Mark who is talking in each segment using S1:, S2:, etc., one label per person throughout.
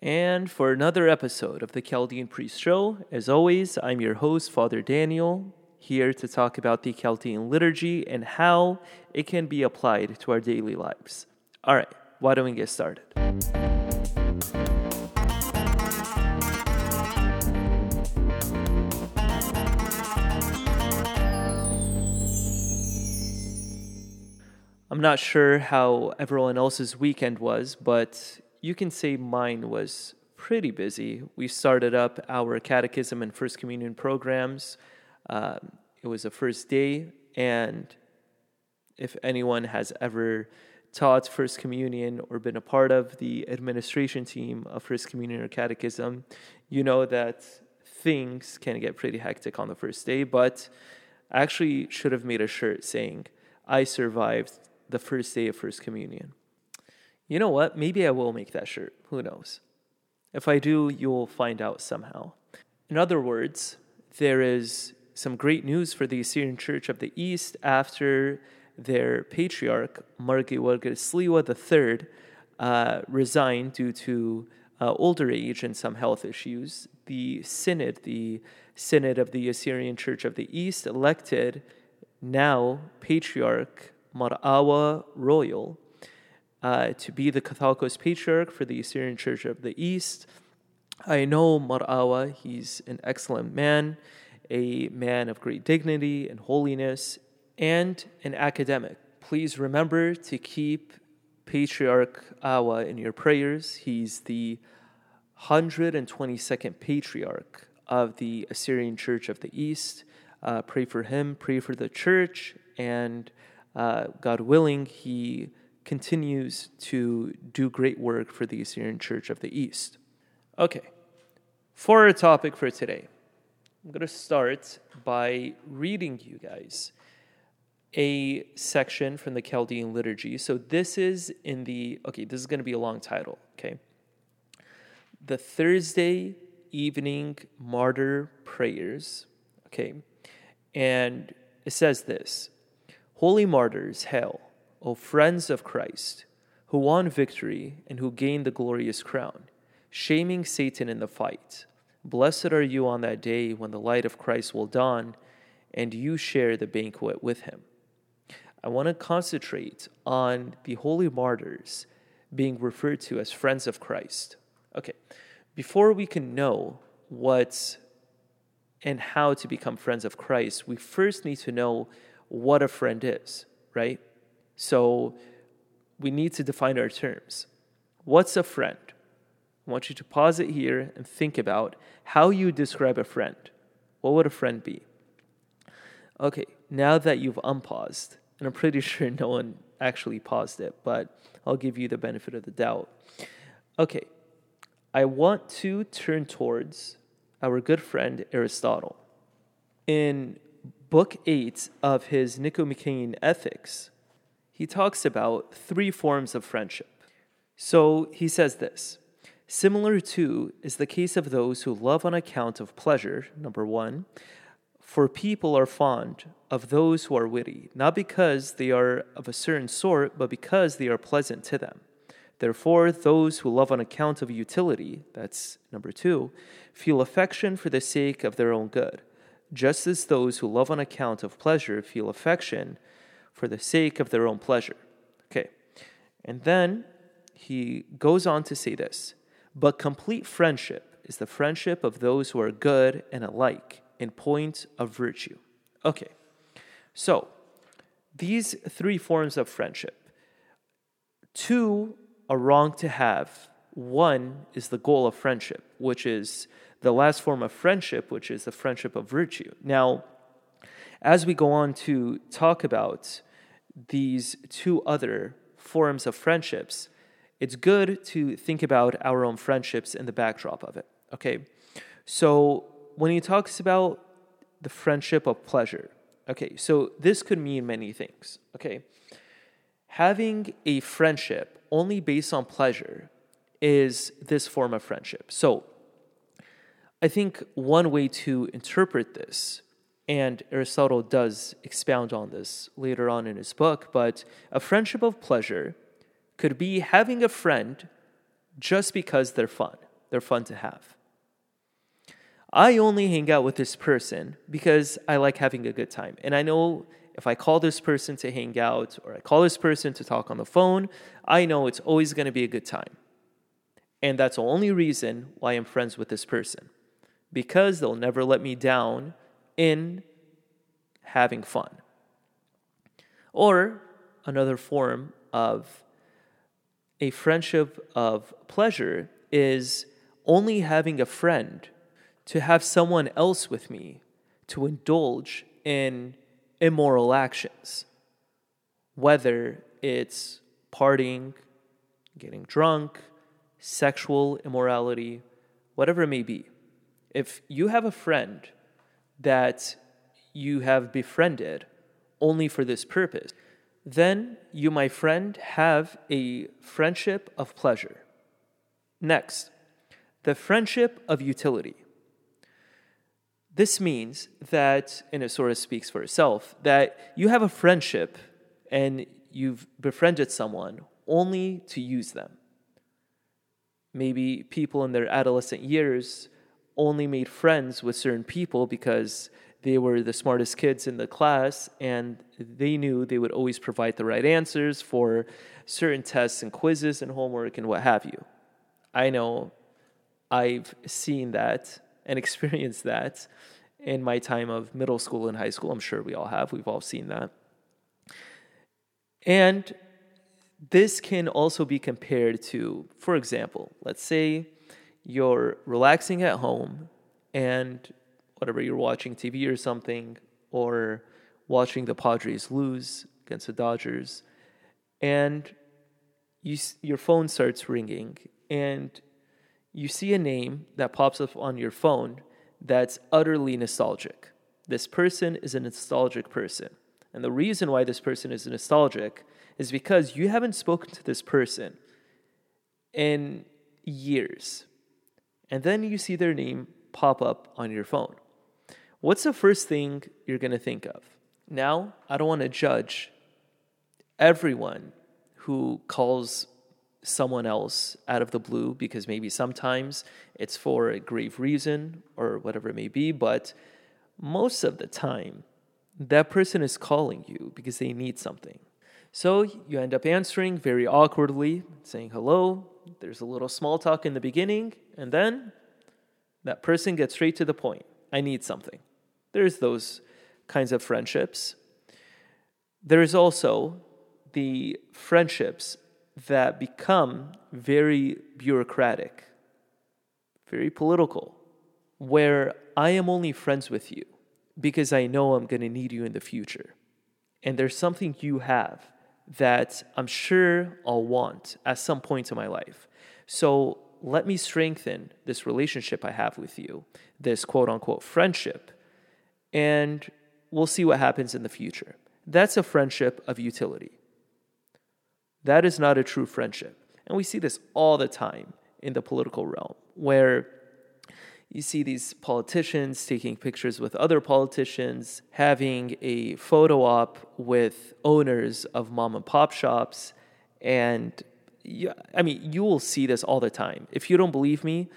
S1: And for another episode of the Chaldean Priest Show, as always, I'm your host, Father Daniel, here to talk about the Chaldean liturgy and how it can be applied to our daily lives. All right, why don't we get started? I'm not sure how everyone else's weekend was, but you can say mine was pretty busy. We started up our catechism and First Communion programs. Um, it was the first day, and if anyone has ever taught First Communion or been a part of the administration team of First Communion or Catechism, you know that things can get pretty hectic on the first day. But I actually should have made a shirt saying, I survived the first day of First Communion. You know what? Maybe I will make that shirt. Who knows? If I do, you'll find out somehow. In other words, there is some great news for the Assyrian Church of the East after their patriarch, Mar Gewargis Sliwa III, uh, resigned due to uh, older age and some health issues. The Synod, the Synod of the Assyrian Church of the East, elected now Patriarch Marawa Royal uh, to be the Catholicos Patriarch for the Assyrian Church of the East. I know Mar Awa, he's an excellent man, a man of great dignity and holiness, and an academic. Please remember to keep Patriarch Awa in your prayers. He's the 122nd Patriarch of the Assyrian Church of the East. Uh, pray for him, pray for the church, and uh, God willing, he continues to do great work for the Assyrian Church of the East. Okay, for our topic for today, I'm going to start by reading you guys a section from the Chaldean liturgy. So this is in the, okay, this is going to be a long title, okay? The Thursday evening martyr prayers, okay? And it says this Holy martyrs, hail! O friends of Christ, who won victory and who gained the glorious crown, shaming Satan in the fight. Blessed are you on that day when the light of Christ will dawn and you share the banquet with him. I want to concentrate on the holy martyrs being referred to as friends of Christ. Okay, before we can know what and how to become friends of Christ, we first need to know what a friend is, right? So we need to define our terms. What's a friend? I want you to pause it here and think about how you describe a friend. What would a friend be? Okay, now that you've unpaused, and I'm pretty sure no one actually paused it, but I'll give you the benefit of the doubt. Okay, I want to turn towards our good friend Aristotle. In book 8 of his Nicomachean Ethics, he talks about three forms of friendship. So he says this Similar to is the case of those who love on account of pleasure, number one, for people are fond of those who are witty, not because they are of a certain sort, but because they are pleasant to them. Therefore, those who love on account of utility, that's number two, feel affection for the sake of their own good, just as those who love on account of pleasure feel affection for the sake of their own pleasure. Okay. And then he goes on to say this But complete friendship is the friendship of those who are good and alike in point of virtue. Okay. So, these three forms of friendship two are wrong to have. One is the goal of friendship, which is the last form of friendship, which is the friendship of virtue. Now, as we go on to talk about these two other forms of friendships, it's good to think about our own friendships in the backdrop of it. Okay. So when he talks about the friendship of pleasure, okay, so this could mean many things. Okay. Having a friendship only based on pleasure is this form of friendship. So I think one way to interpret this and Aristotle does expound on this later on in his book. But a friendship of pleasure could be having a friend just because they're fun. they're fun to have. I only hang out with this person because I like having a good time. And I know if I call this person to hang out or I call this person to talk on the phone, I know it's always going to be a good time. And that's the only reason why I'm friends with this person because they'll never let me down in having fun. Or another form of a friendship of pleasure is only having a friend to have someone else with me to indulge in immoral actions, whether it's partying, getting drunk, sexual immorality, whatever it may be. If you have a friend that you have befriended only for this purpose, then you, my friend, have a friendship of pleasure. Next, the friendship of utility. This means that, and it sort of speaks for itself, that you have a friendship and you've befriended someone only to use them. Maybe people in their adolescent years only made friends with certain people because they were the smartest kids in the class and they knew they would always provide the right answers for certain tests and quizzes and homework and what have you. I know I've seen that and experienced that in my time of middle school and high school. I'm sure we all have. We've all seen that. And this can also be compared to, for example, let's say you're relaxing at home and whatever you're watching TV or something, or watching the Padres lose against the Dodgers, and you, your phone starts ringing and you see a name that pops up on your phone that's utterly nostalgic. This person is a nostalgic person. And the reason why this person is nostalgic is because you haven't spoken to this person in years. And then you see their name pop up on your phone. What's the first thing you're going to think of? Now, I don't want to judge everyone who calls someone else out of the blue because maybe sometimes it's for a grave reason or whatever it may be, but most of the time, that person is calling you because they need something. So you end up answering very awkwardly, saying hello. There's a little small talk in the beginning, and then that person gets straight to the point. I need something. There's those kinds of friendships. There is also the friendships that become very bureaucratic, very political, where I am only friends with you because I know I'm going to need you in the future. And there's something you have that I'm sure I'll want at some point in my life. So let me strengthen this relationship I have with you, this quote unquote friendship, and we'll see what happens in the future. That's a friendship of utility. That is not a true friendship. And we see this all the time in the political realm, where you see these politicians taking pictures with other politicians, having a photo op with owners of mom and pop shops. And you, I mean, you will see this all the time. If you don't believe me,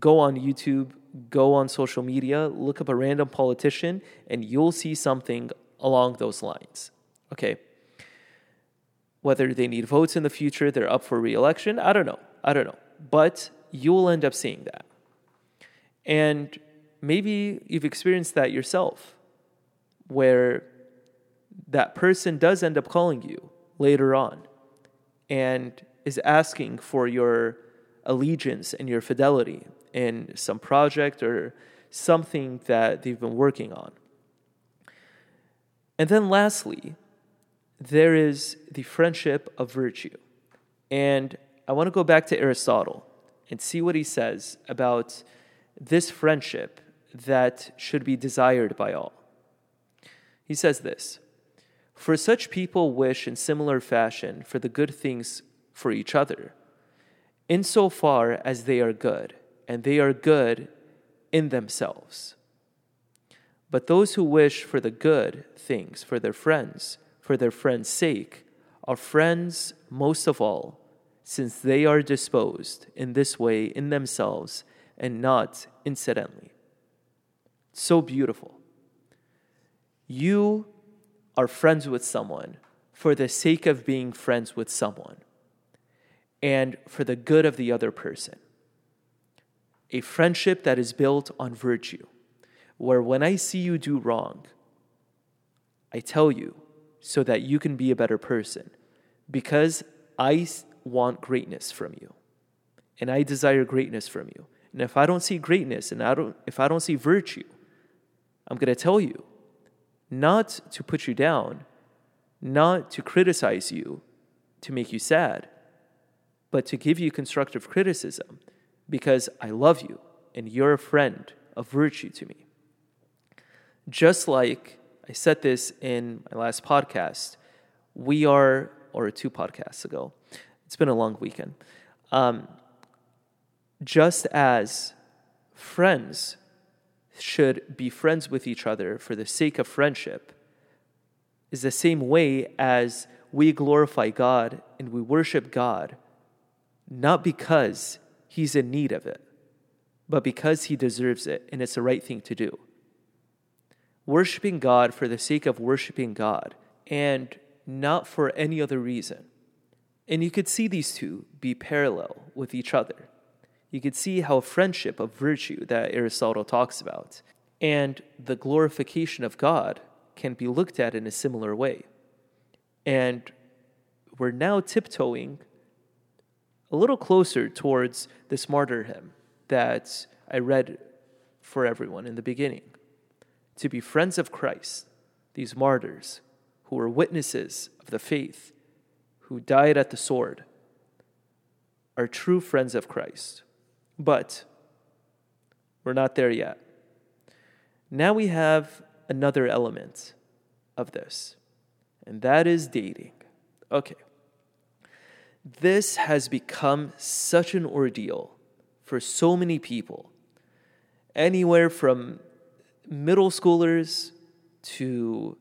S1: go on YouTube, go on social media, look up a random politician, and you'll see something along those lines. Okay whether they need votes in the future, they're up for reelection. I don't know. I don't know. But you'll end up seeing that. And maybe you've experienced that yourself, where that person does end up calling you later on and is asking for your allegiance and your fidelity in some project or something that they've been working on. And then lastly, there is the friendship of virtue. And I want to go back to Aristotle and see what he says about this friendship that should be desired by all. He says this For such people wish in similar fashion for the good things for each other, insofar as they are good, and they are good in themselves. But those who wish for the good things for their friends, for their friends' sake, are friends most of all, since they are disposed in this way in themselves and not incidentally. So beautiful. You are friends with someone for the sake of being friends with someone and for the good of the other person. A friendship that is built on virtue, where when I see you do wrong, I tell you so that you can be a better person because I want greatness from you and I desire greatness from you. And if I don't see greatness and I don't, if I don't see virtue, I'm going to tell you not to put you down, not to criticize you, to make you sad, but to give you constructive criticism because I love you and you're a friend of virtue to me. Just like I said this in my last podcast, we are, or two podcasts ago, it's been a long weekend. Um, just as friends should be friends with each other for the sake of friendship, is the same way as we glorify God and we worship God, not because He's in need of it, but because He deserves it and it's the right thing to do. Worshipping God for the sake of worshiping God and not for any other reason and you could see these two be parallel with each other. You could see how friendship of virtue that Aristotle talks about and the glorification of God can be looked at in a similar way. And we're now tiptoeing a little closer towards this martyr hymn that I read for everyone in the beginning. To be friends of Christ, these martyrs who were witnesses of the faith who died at the sword are true friends of Christ. But we're not there yet. Now we have another element of this, and that is dating. Okay. This has become such an ordeal for so many people, anywhere from middle schoolers to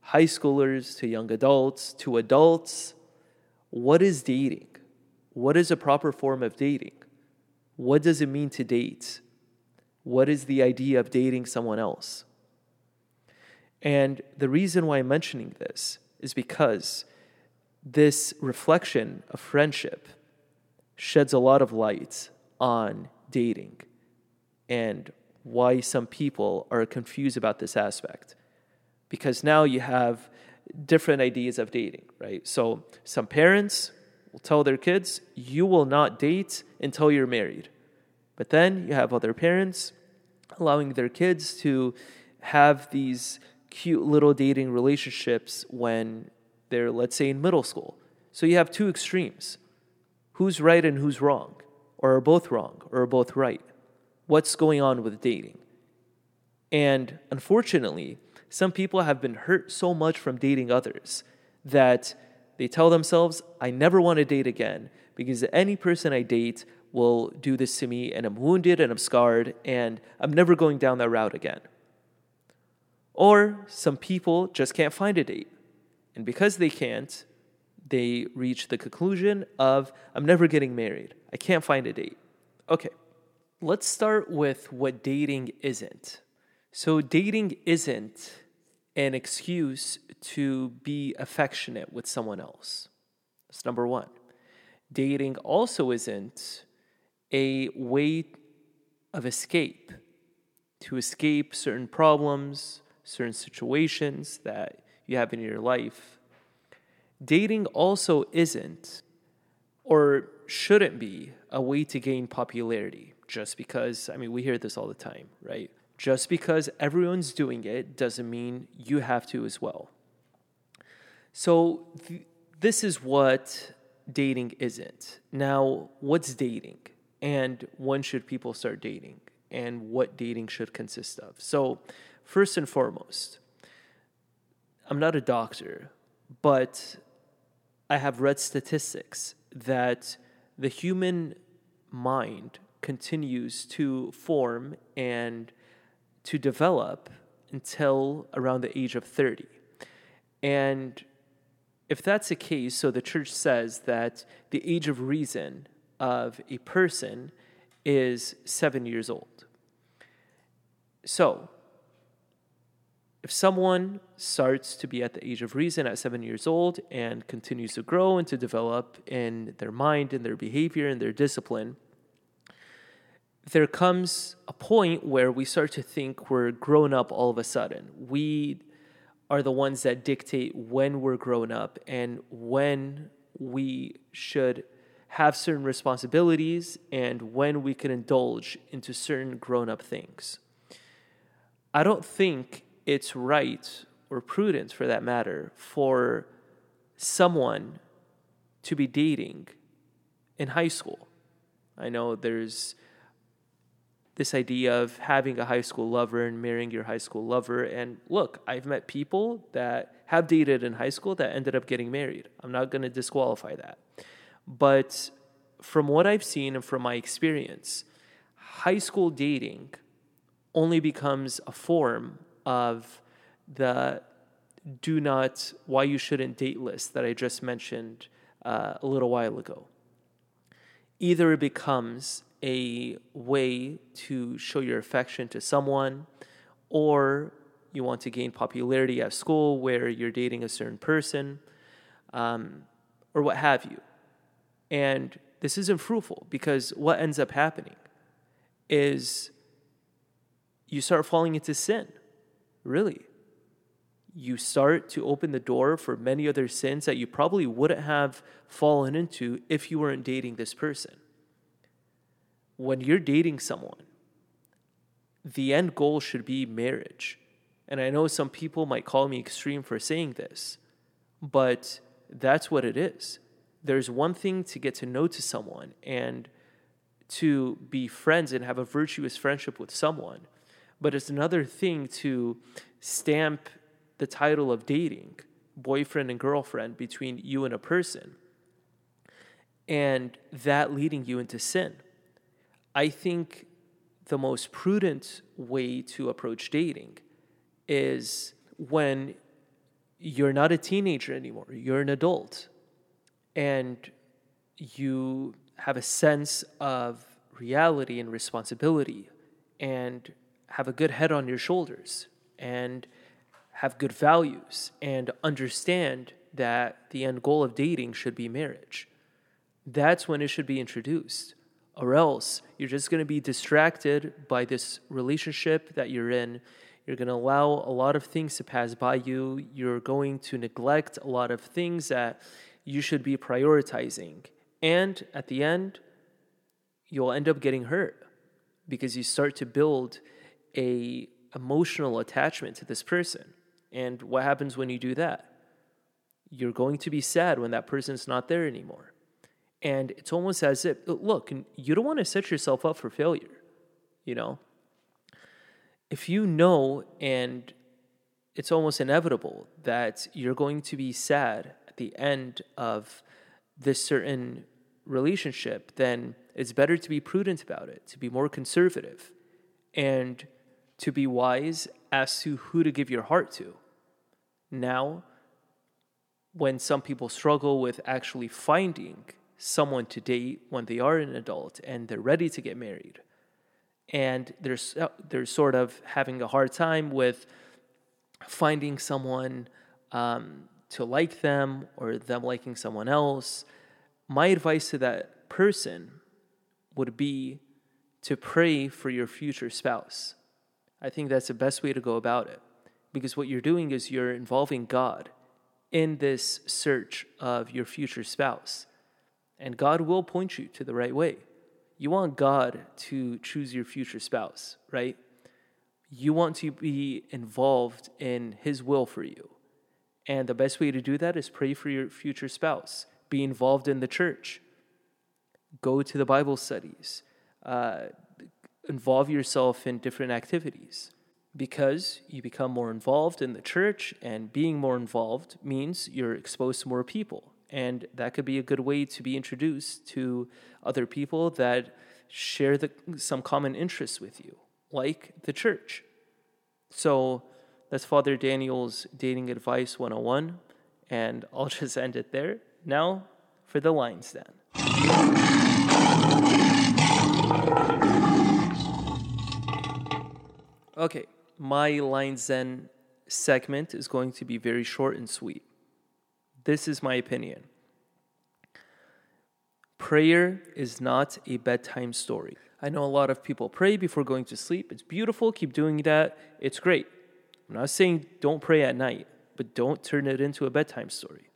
S1: high schoolers to young adults to adults what is dating? What is a proper form of dating? What does it mean to date? What is the idea of dating someone else? And the reason why I'm mentioning this is because this reflection of friendship sheds a lot of light on dating and why some people are confused about this aspect. Because now you have different ideas of dating, right? So some parents tell their kids, you will not date until you're married. But then you have other parents allowing their kids to have these cute little dating relationships when they're, let's say, in middle school. So you have two extremes who's right and who's wrong, or are both wrong, or are both right. What's going on with dating? And unfortunately, some people have been hurt so much from dating others that they tell themselves, I never want to date again because any person I date will do this to me and I'm wounded and I'm scarred and I'm never going down that route again. Or some people just can't find a date. And because they can't, they reach the conclusion of, I'm never getting married. I can't find a date. Okay, let's start with what dating isn't. So, dating isn't an excuse to be affectionate with someone else. That's number one. Dating also isn't a way of escape, to escape certain problems, certain situations that you have in your life. Dating also isn't or shouldn't be a way to gain popularity just because, I mean, we hear this all the time, right? Just because everyone's doing it doesn't mean you have to as well. So, th- this is what dating isn't. Now, what's dating? And when should people start dating? And what dating should consist of? So, first and foremost, I'm not a doctor, but I have read statistics that the human mind continues to form and to develop until around the age of 30. And if that's the case, so the church says that the age of reason of a person is seven years old. So, if someone starts to be at the age of reason at seven years old and continues to grow and to develop in their mind and their behavior and their discipline, there comes a point where we start to think we're grown up all of a sudden. We are the ones that dictate when we're grown up and when we should have certain responsibilities and when we can indulge into certain grown up things. I don't think it's right or prudent for that matter for someone to be dating in high school. I know there's this idea of having a high school lover and marrying your high school lover. And look, I've met people that have dated in high school that ended up getting married. I'm not going to disqualify that. But from what I've seen and from my experience, high school dating only becomes a form of the do not, why you shouldn't date list that I just mentioned uh, a little while ago. Either it becomes a way to show your affection to someone, or you want to gain popularity at school where you're dating a certain person, um, or what have you. And this isn't fruitful because what ends up happening is you start falling into sin, really. You start to open the door for many other sins that you probably wouldn't have fallen into if you weren't dating this person when you're dating someone, the end goal should be marriage. And I know some people might call me extreme for saying this, but that's what it is. There's one thing to get to know to someone and to be friends and have a virtuous friendship with someone, but it's another thing to stamp the title of dating, boyfriend and girlfriend, between you and a person, and that leading you into sin. I think the most prudent way to approach dating is when you're not a teenager anymore, you're an adult, and you have a sense of reality and responsibility, and have a good head on your shoulders, and have good values, and understand that the end goal of dating should be marriage. That's when it should be introduced or else you're just going to be distracted by this relationship that you're in. You're going to allow a lot of things to pass by you. You're going to neglect a lot of things that you should be prioritizing. And at the end, you'll end up getting hurt because you start to build a emotional attachment to this person. And what happens when you do that? You're going to be sad when that person's not there anymore. And it's almost as if, look, you don't want to set yourself up for failure, you know? If you know and it's almost inevitable that you're going to be sad at the end of this certain relationship, then it's better to be prudent about it, to be more conservative, and to be wise as to who to give your heart to. Now, when some people struggle with actually finding someone to date when they are an adult and they're ready to get married. And they're, they're sort of having a hard time with finding someone um, to like them or them liking someone else. My advice to that person would be to pray for your future spouse. I think that's the best way to go about it because what you're doing is you're involving God in this search of your future spouse and God will point you to the right way. You want God to choose your future spouse, right? You want to be involved in His will for you. And the best way to do that is pray for your future spouse, be involved in the church, go to the Bible studies, uh, involve yourself in different activities because you become more involved in the church, and being more involved means you're exposed to more people and that could be a good way to be introduced to other people that share the, some common interests with you, like the church. So that's Father Daniel's Dating Advice 101. And I'll just end it there. Now for the lines then. Okay, my lines then segment is going to be very short and sweet. This is my opinion. Prayer is not a bedtime story. I know a lot of people pray before going to sleep. It's beautiful. Keep doing that. It's great. I'm not saying don't pray at night, but don't turn it into a bedtime story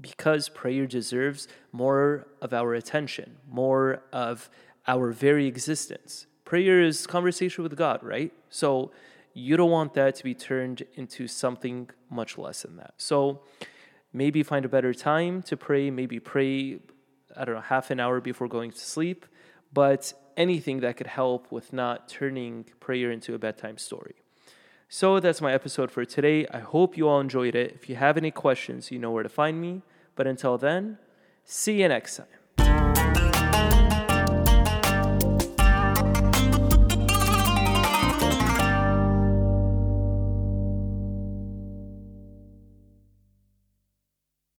S1: because prayer deserves more of our attention, more of our very existence. Prayer is conversation with God, right? So you don't want that to be turned into something much less than that. So maybe find a better time to pray, maybe pray, I don't know, half an hour before going to sleep, but anything that could help with not turning prayer into a bedtime story. So that's my episode for today. I hope you all enjoyed it. If you have any questions, you know where to find me. But until then, see you next time.